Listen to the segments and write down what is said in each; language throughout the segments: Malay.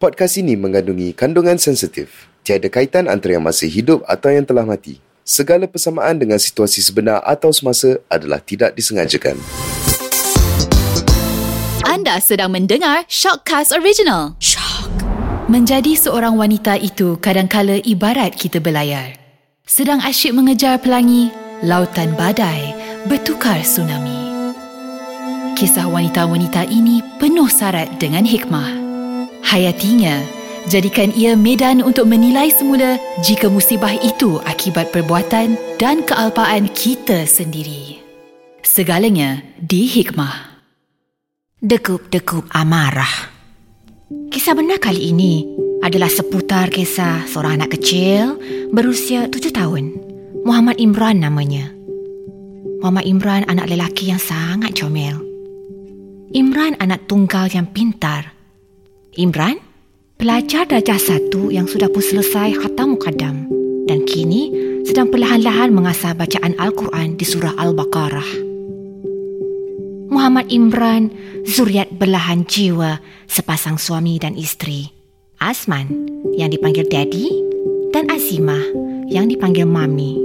Podcast ini mengandungi kandungan sensitif. Tiada kaitan antara yang masih hidup atau yang telah mati. Segala persamaan dengan situasi sebenar atau semasa adalah tidak disengajakan. Anda sedang mendengar Shockcast Original. Shock. Menjadi seorang wanita itu kadangkala ibarat kita berlayar. Sedang asyik mengejar pelangi, lautan badai bertukar tsunami. Kisah wanita-wanita ini penuh syarat dengan hikmah. Hayatinya, jadikan ia medan untuk menilai semula jika musibah itu akibat perbuatan dan kealpaan kita sendiri. Segalanya di hikmah. Degup-degup amarah. Kisah benar kali ini adalah seputar kisah seorang anak kecil berusia tujuh tahun. Muhammad Imran namanya. Muhammad Imran anak lelaki yang sangat comel. Imran anak tunggal yang pintar Imran, pelajar darjah satu yang sudah pun selesai khatam mukadam dan kini sedang perlahan-lahan mengasah bacaan Al-Quran di surah Al-Baqarah. Muhammad Imran, zuriat belahan jiwa sepasang suami dan isteri. Asman yang dipanggil Daddy dan Azimah yang dipanggil Mami.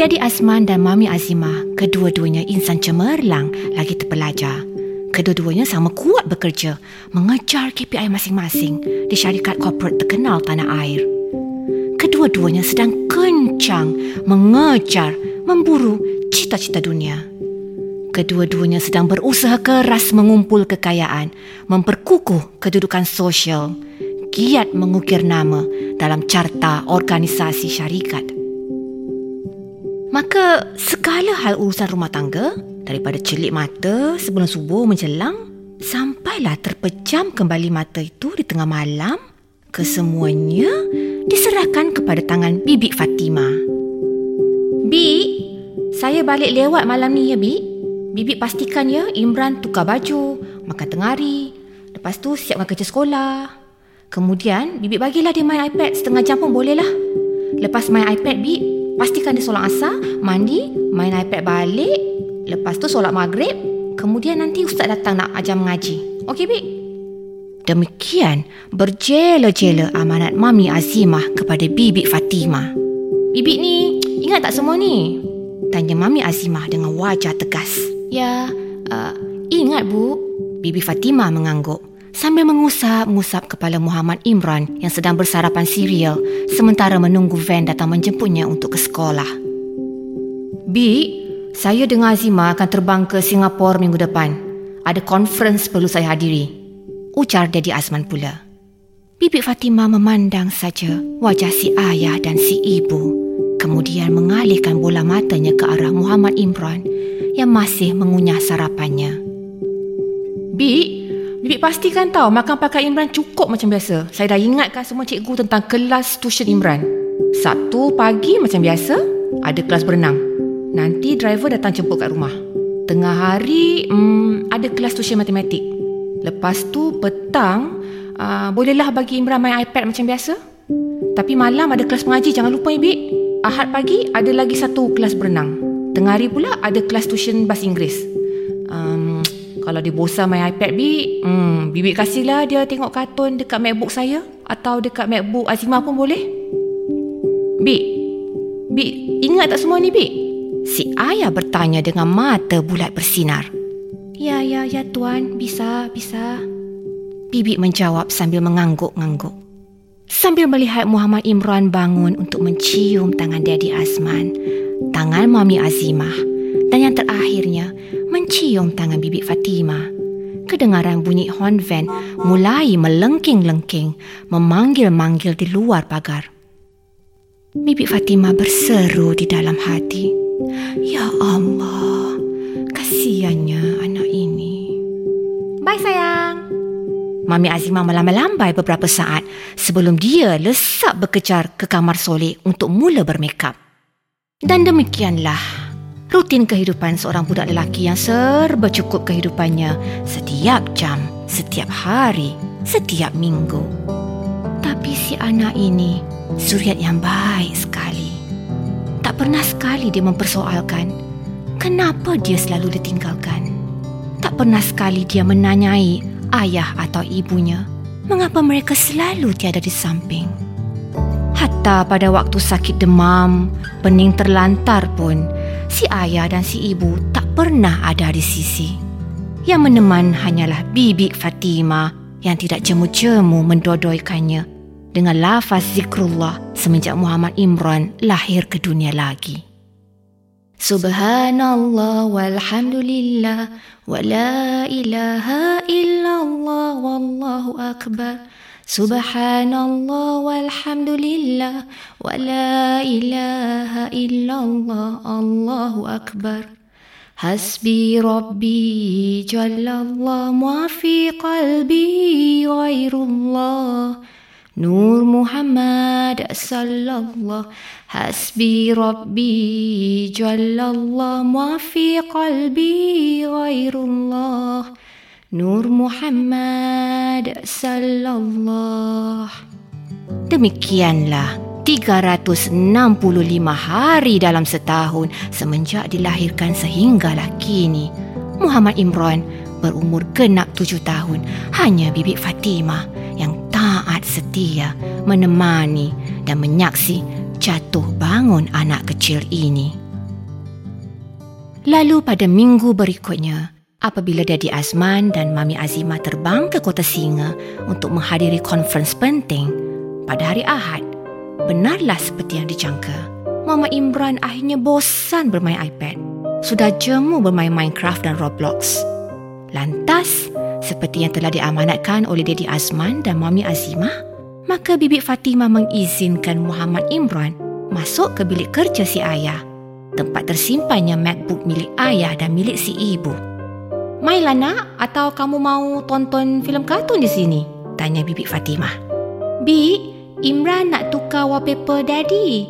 Daddy Asman dan Mami Azimah kedua-duanya insan cemerlang lagi terpelajar. Kedua-duanya sama kuat bekerja mengejar KPI masing-masing di syarikat korporat terkenal tanah air. Kedua-duanya sedang kencang mengejar, memburu cita-cita dunia. Kedua-duanya sedang berusaha keras mengumpul kekayaan, memperkukuh kedudukan sosial, giat mengukir nama dalam carta organisasi syarikat. Maka segala hal urusan rumah tangga Daripada celik mata sebelum subuh menjelang Sampailah terpejam kembali mata itu di tengah malam. Kesemuanya diserahkan kepada tangan Bibi Fatima Bi, saya balik lewat malam ni ya Bi Bibi pastikan ya Imran tukar baju, makan tengah hari Lepas tu siapkan kerja sekolah. Kemudian Bibi bagilah dia main iPad setengah jam pun boleh lah Lepas main iPad Bi, pastikan dia solat asar, mandi, main iPad balik Lepas tu solat maghrib Kemudian nanti ustaz datang nak ajar mengaji Okey, Bik? Demikian berjela-jela amanat Mami Azimah kepada Bibi Fatimah. Bibi ni ingat tak semua ni? Tanya Mami Azimah dengan wajah tegas. Ya, uh, ingat Bu. Bibi Fatimah mengangguk sambil mengusap-ngusap kepala Muhammad Imran yang sedang bersarapan serial sementara menunggu van datang menjemputnya untuk ke sekolah. Bi, saya dengan Azima akan terbang ke Singapura minggu depan. Ada conference perlu saya hadiri. Ujar Daddy Azman pula. Bibi Fatimah memandang saja wajah si ayah dan si ibu. Kemudian mengalihkan bola matanya ke arah Muhammad Imran yang masih mengunyah sarapannya. Bi, Bibi pastikan tahu makan pakai Imran cukup macam biasa. Saya dah ingatkan semua cikgu tentang kelas tuition Imran. Sabtu pagi macam biasa, ada kelas berenang. Nanti driver datang jemput kat rumah. Tengah hari hmm, ada kelas tuition matematik. Lepas tu petang uh, bolehlah bagi Imran main iPad macam biasa. Tapi malam ada kelas mengaji jangan lupa Ibi. Ahad pagi ada lagi satu kelas berenang. Tengah hari pula ada kelas tuition bahasa Inggeris. Um, kalau dia bosan main iPad Bi, hmm, Bibi kasihlah dia tengok kartun dekat MacBook saya atau dekat MacBook Azimah pun boleh. Bi, Bi, ingat tak semua ni Bi? Ayah bertanya dengan mata bulat bersinar. Ya, ya, ya tuan, bisa, bisa. Bibi menjawab sambil mengangguk-ngangguk. Sambil melihat Muhammad Imran bangun untuk mencium tangan Daddy Azman, tangan Mami Azimah, dan yang terakhirnya mencium tangan Bibi Fatimah. Kedengaran bunyi horn van mulai melengking-lengking, memanggil-manggil di luar pagar. Bibi Fatimah berseru di dalam hati. Ya Allah, kasihannya anak ini. Bye sayang. Mami Azimah melambai-lambai beberapa saat sebelum dia lesak berkejar ke kamar Soleh untuk mula bermakeup. Dan demikianlah rutin kehidupan seorang budak lelaki yang serba cukup kehidupannya setiap jam, setiap hari, setiap minggu. Tapi si anak ini suriat yang baik sekali pernah sekali dia mempersoalkan kenapa dia selalu ditinggalkan. Tak pernah sekali dia menanyai ayah atau ibunya mengapa mereka selalu tiada di samping. Hatta pada waktu sakit demam, pening terlantar pun, si ayah dan si ibu tak pernah ada di sisi. Yang meneman hanyalah bibi Fatima yang tidak jemu-jemu mendodoikannya dengan lafaz zikrullah semenjak Muhammad Imran lahir ke dunia lagi. Subhanallah walhamdulillah wa la ilaha illallah wallahu akbar. Subhanallah walhamdulillah wa la ilaha illallah Allahu akbar. Hasbi rabbi jallallah ma fi qalbi ghairullah. Nur Muhammad sallallahu hasbi rabbi jallallah ma fi qalbi ghairullah. Nur Muhammad sallallahu. Demikianlah 365 hari dalam setahun semenjak dilahirkan sehinggalah kini Muhammad Imran berumur genap tujuh tahun. Hanya bibik Fatimah yang taat setia menemani dan menyaksi jatuh bangun anak kecil ini. Lalu pada minggu berikutnya, apabila Daddy Azman dan Mami Azima terbang ke Kota Singa untuk menghadiri konferens penting pada hari Ahad, benarlah seperti yang dijangka. Mama Imran akhirnya bosan bermain iPad. Sudah jemu bermain Minecraft dan Roblox. Lantas, seperti yang telah diamanatkan oleh Dedi Azman dan Mami Azimah, maka Bibi Fatimah mengizinkan Muhammad Imran masuk ke bilik kerja si ayah, tempat tersimpannya MacBook milik ayah dan milik si ibu. Mainlah nak atau kamu mau tonton filem kartun di sini? Tanya Bibi Fatimah. Bi, Imran nak tukar wallpaper Daddy.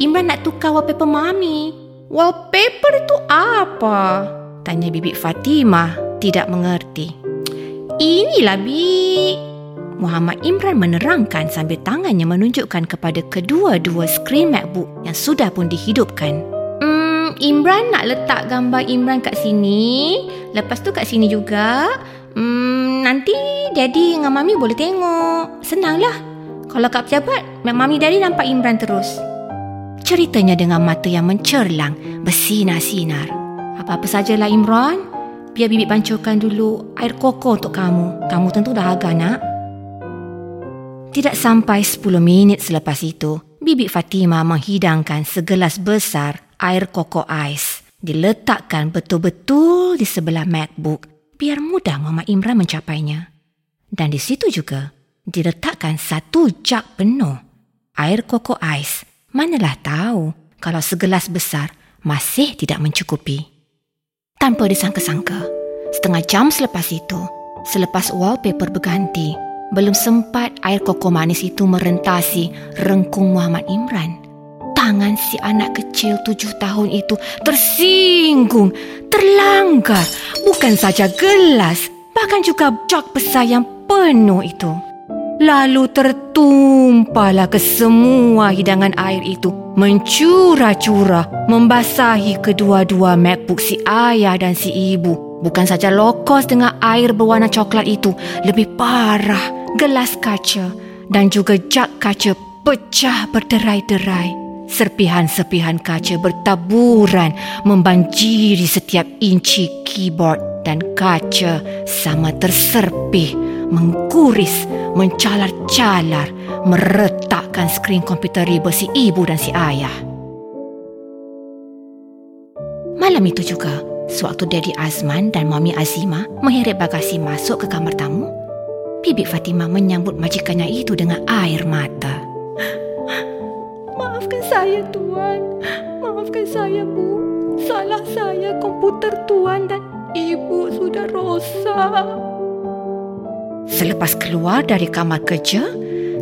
Imran nak tukar wallpaper Mami. Wallpaper itu apa? Tanya Bibi Fatimah tidak mengerti. Inilah Bi. Muhammad Imran menerangkan sambil tangannya menunjukkan kepada kedua-dua skrin MacBook yang sudah pun dihidupkan. Hmm, Imran nak letak gambar Imran kat sini. Lepas tu kat sini juga. Hmm, nanti Daddy dengan Mami boleh tengok. Senanglah. Kalau kat pejabat, Mami Daddy nampak Imran terus. Ceritanya dengan mata yang mencerlang, bersinar-sinar. Apa-apa sajalah Imran. Biar bibik pancurkan dulu air koko untuk kamu. Kamu tentu dah agak nak. Tidak sampai 10 minit selepas itu, bibik Fatima menghidangkan segelas besar air koko ais. Diletakkan betul-betul di sebelah MacBook biar mudah Mama Imran mencapainya. Dan di situ juga diletakkan satu jug penuh air koko ais. Manalah tahu kalau segelas besar masih tidak mencukupi. Tanpa disangka-sangka, setengah jam selepas itu, selepas wallpaper berganti, belum sempat air koko manis itu merentasi rengkung Muhammad Imran. Tangan si anak kecil tujuh tahun itu tersinggung, terlanggar. Bukan saja gelas, bahkan juga jok besar yang penuh itu. Lalu tertumpahlah ke semua hidangan air itu mencurah-curah membasahi kedua-dua MacBook si ayah dan si ibu. Bukan saja lokos dengan air berwarna coklat itu, lebih parah gelas kaca dan juga jak kaca pecah berderai-derai. Serpihan-serpihan kaca bertaburan membanjiri setiap inci keyboard dan kaca sama terserpih mengkuris, mencalar-calar, meretakkan skrin komputer riba si ibu dan si ayah. Malam itu juga, sewaktu Daddy Azman dan Mami Azima mengheret bagasi masuk ke kamar tamu, Bibi Fatima menyambut majikannya itu dengan air mata. Maafkan saya, Tuan. Maafkan saya, Bu. Salah saya komputer Tuan dan Ibu sudah rosak. Selepas keluar dari kamar kerja,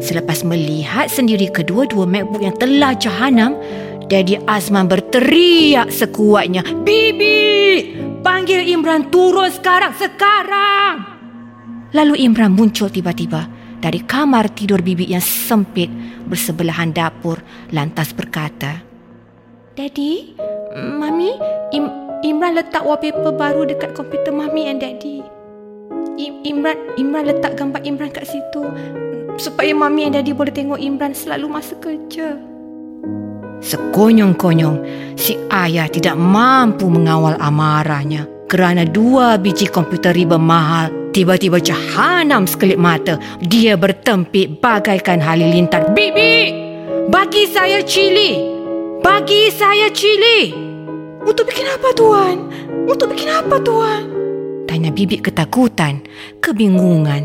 selepas melihat sendiri kedua-dua MacBook yang telah jahanam, Daddy Azman berteriak sekuatnya, Bibi! Panggil Imran turun sekarang, sekarang! Lalu Imran muncul tiba-tiba dari kamar tidur bibi yang sempit bersebelahan dapur lantas berkata, Daddy, Mami, Im- Imran letak wallpaper baru dekat komputer Mami dan Daddy. Imran Imran letak gambar Imran kat situ supaya mami dan daddy boleh tengok Imran selalu masa kerja. Sekonyong-konyong, si ayah tidak mampu mengawal amarahnya kerana dua biji komputer riba mahal tiba-tiba jahanam sekelip mata. Dia bertempik bagaikan halilintar. Bibi, bagi saya cili. Bagi saya cili. Untuk bikin apa tuan? Untuk bikin apa tuan? Tanya bibi ketakutan, kebingungan.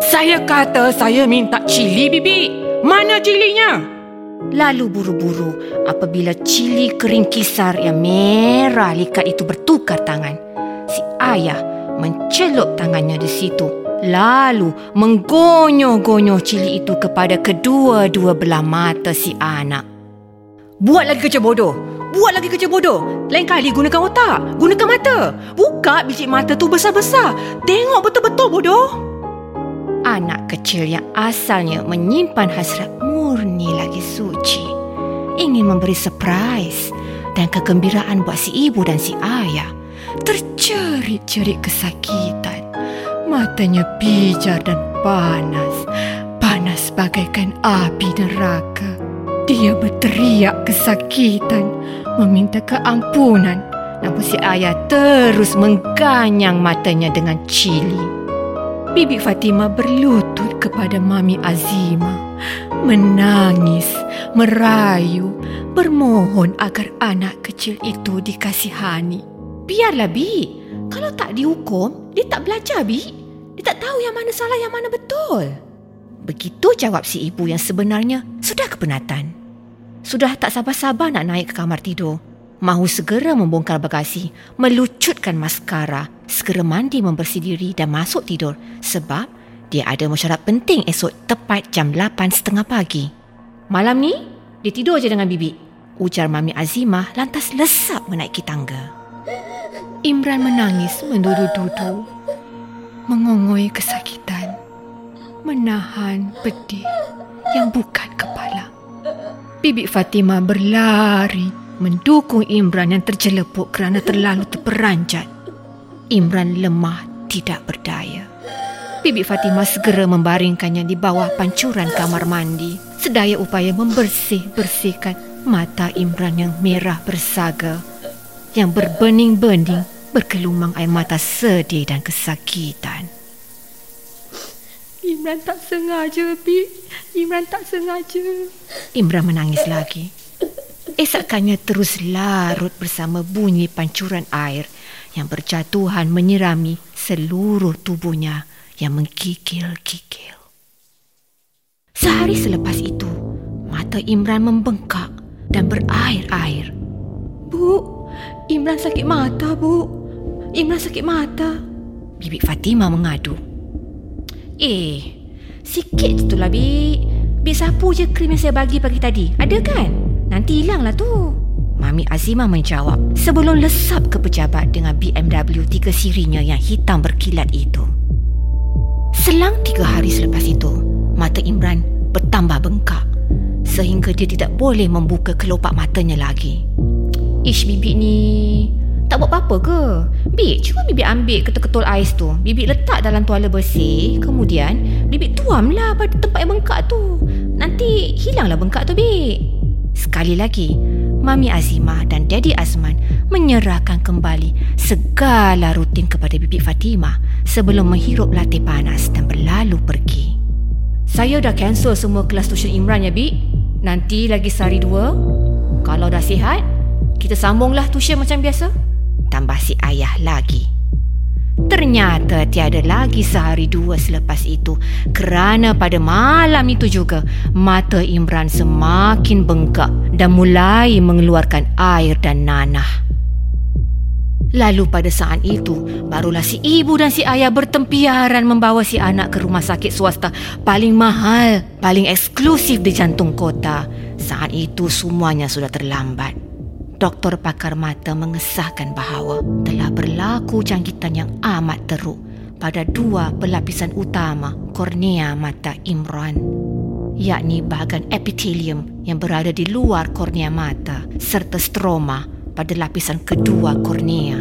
Saya kata saya minta cili, bibi. Mana cilinya? Lalu buru-buru apabila cili kering kisar yang merah likat itu bertukar tangan. Si ayah mencelup tangannya di situ. Lalu menggonyoh-gonyoh cili itu kepada kedua-dua belah mata si anak. Buat lagi kerja bodoh. Buat lagi kerja bodoh. Lain kali gunakan otak. Gunakan mata. Buka biji mata tu besar-besar. Tengok betul-betul bodoh. Anak kecil yang asalnya menyimpan hasrat murni lagi suci. Ingin memberi surprise dan kegembiraan buat si ibu dan si ayah. Tercerit-cerit kesakitan. Matanya pijar dan panas. Panas bagaikan api neraka. Dia berteriak kesakitan, meminta keampunan. Namun si ayah terus mengganyang matanya dengan cili. Bibi Fatima berlutut kepada Mami Azima, menangis, merayu, bermohon agar anak kecil itu dikasihani. Biarlah Bi, kalau tak dihukum, dia tak belajar Bi. Dia tak tahu yang mana salah yang mana betul. Begitu jawab si ibu yang sebenarnya sudah kepenatan. Sudah tak sabar-sabar nak naik ke kamar tidur. Mahu segera membongkar bagasi, melucutkan maskara, segera mandi membersih diri dan masuk tidur sebab dia ada mesyuarat penting esok tepat jam 8.30 pagi. Malam ni, dia tidur je dengan bibi. Ujar Mami Azimah lantas lesap menaiki tangga. Imran menangis mendudu-dudu. Mengongoi kesakitan. Menahan pedih yang bukan kepala. Bibi Fatimah berlari mendukung Imran yang terjelepuk kerana terlalu terperanjat. Imran lemah tidak berdaya. Bibi Fatimah segera membaringkannya di bawah pancuran kamar mandi. Sedaya upaya membersih-bersihkan mata Imran yang merah bersaga. Yang berbening-bening berkelumang air mata sedih dan kesakitan. Imran tak sengaja, Bi. Imran tak sengaja. Imran menangis lagi. Esakannya terus larut bersama bunyi pancuran air yang berjatuhan menyirami seluruh tubuhnya yang menggigil-gigil. Sehari selepas itu, mata Imran membengkak dan berair-air. Bu, Imran sakit mata, Bu. Imran sakit mata. Bibi Fatimah mengadu. Eh, sikit je tu lah, Bi. Bi sapu je krim yang saya bagi pagi tadi. Ada kan? Nanti hilanglah tu. Mami Azimah menjawab sebelum lesap ke pejabat dengan BMW 3 sirinya yang hitam berkilat itu. Selang tiga hari selepas itu, mata Imran bertambah bengkak sehingga dia tidak boleh membuka kelopak matanya lagi. Ish, bibi ni tak buat apa-apa ke? Bik, cuba bibi ambil ketul-ketul ais tu. Bibi letak dalam tuala bersih. Kemudian, bibi tuamlah pada tempat yang bengkak tu. Nanti hilanglah bengkak tu, Bik. Sekali lagi, Mami Azimah dan Daddy Azman menyerahkan kembali segala rutin kepada Bibi Fatimah sebelum menghirup latih panas dan berlalu pergi. Saya dah cancel semua kelas tuition Imran ya, Bik. Nanti lagi sehari dua. Kalau dah sihat, kita sambunglah tuition macam biasa tambah si ayah lagi. Ternyata tiada lagi sehari dua selepas itu kerana pada malam itu juga mata Imran semakin bengkak dan mulai mengeluarkan air dan nanah. Lalu pada saat itu barulah si ibu dan si ayah bertempiaran membawa si anak ke rumah sakit swasta paling mahal, paling eksklusif di jantung kota. Saat itu semuanya sudah terlambat. Doktor pakar mata mengesahkan bahawa telah berlaku jangkitan yang amat teruk pada dua pelapisan utama kornea mata Imran yakni bahagian epithelium yang berada di luar kornea mata serta stroma pada lapisan kedua kornea.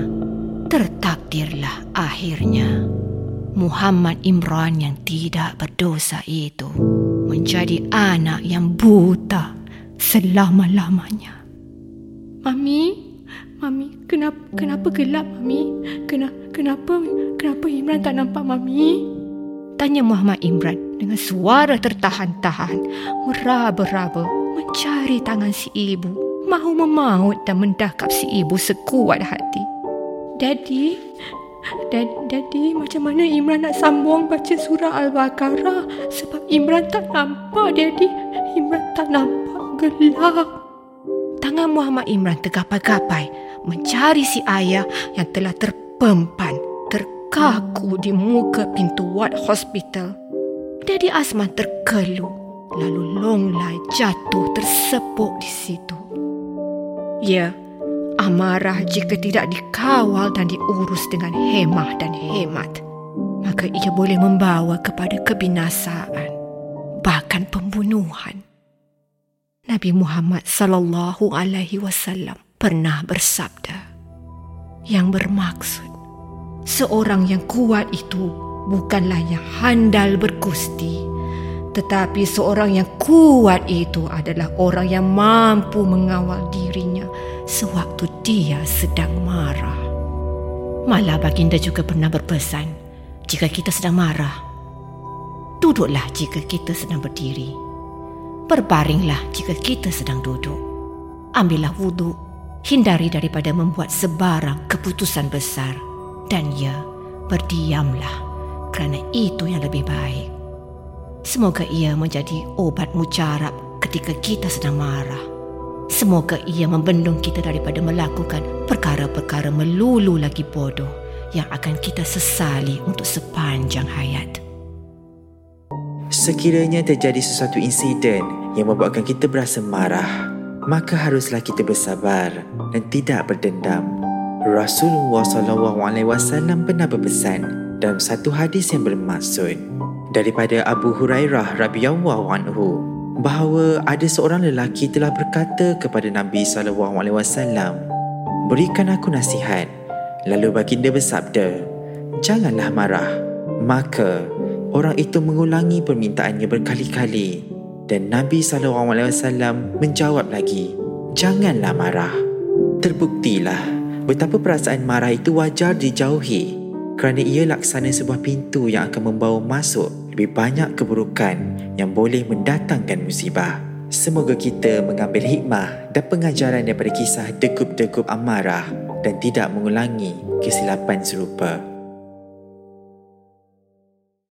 Tertakdirlah akhirnya. Muhammad Imran yang tidak berdosa itu menjadi anak yang buta selama-lamanya. Mami, Mami, kenapa kenapa gelap Mami? Kenapa kenapa kenapa Imran tak nampak Mami? Tanya Muhammad Imran dengan suara tertahan-tahan, meraba-raba mencari tangan si ibu, mahu memaut dan mendakap si ibu sekuat hati. Daddy, Dad, Daddy, macam mana Imran nak sambung baca surah Al-Baqarah sebab Imran tak nampak, Daddy. Imran tak nampak gelap. Tangan Muhammad Imran tergapai-gapai mencari si ayah yang telah terpempan terkaku di muka pintu ward hospital. Daddy Asman terkeluh lalu Longlai jatuh tersepuk di situ. Ya, amarah jika tidak dikawal dan diurus dengan hemah dan hemat, maka ia boleh membawa kepada kebinasaan, bahkan pembunuhan. Nabi Muhammad sallallahu alaihi wasallam pernah bersabda yang bermaksud seorang yang kuat itu bukanlah yang handal berkusti tetapi seorang yang kuat itu adalah orang yang mampu mengawal dirinya sewaktu dia sedang marah. Malah baginda juga pernah berpesan, jika kita sedang marah, duduklah jika kita sedang berdiri. Berbaringlah jika kita sedang duduk. Ambillah wudhu, hindari daripada membuat sebarang keputusan besar dan ya, berdiamlah kerana itu yang lebih baik. Semoga ia menjadi obat mujarab ketika kita sedang marah. Semoga ia membendung kita daripada melakukan perkara-perkara melulu lagi bodoh yang akan kita sesali untuk sepanjang hayat. Sekiranya terjadi sesuatu insiden yang membuatkan kita berasa marah, maka haruslah kita bersabar dan tidak berdendam. Rasulullah SAW pernah berpesan dalam satu hadis yang bermaksud daripada Abu Hurairah radhiyallahu anhu bahawa ada seorang lelaki telah berkata kepada Nabi SAW berikan aku nasihat. Lalu baginda bersabda janganlah marah. Maka orang itu mengulangi permintaannya berkali-kali dan Nabi SAW menjawab lagi janganlah marah terbuktilah Betapa perasaan marah itu wajar dijauhi kerana ia laksana sebuah pintu yang akan membawa masuk lebih banyak keburukan yang boleh mendatangkan musibah. Semoga kita mengambil hikmah dan pengajaran daripada kisah degup-degup amarah dan tidak mengulangi kesilapan serupa.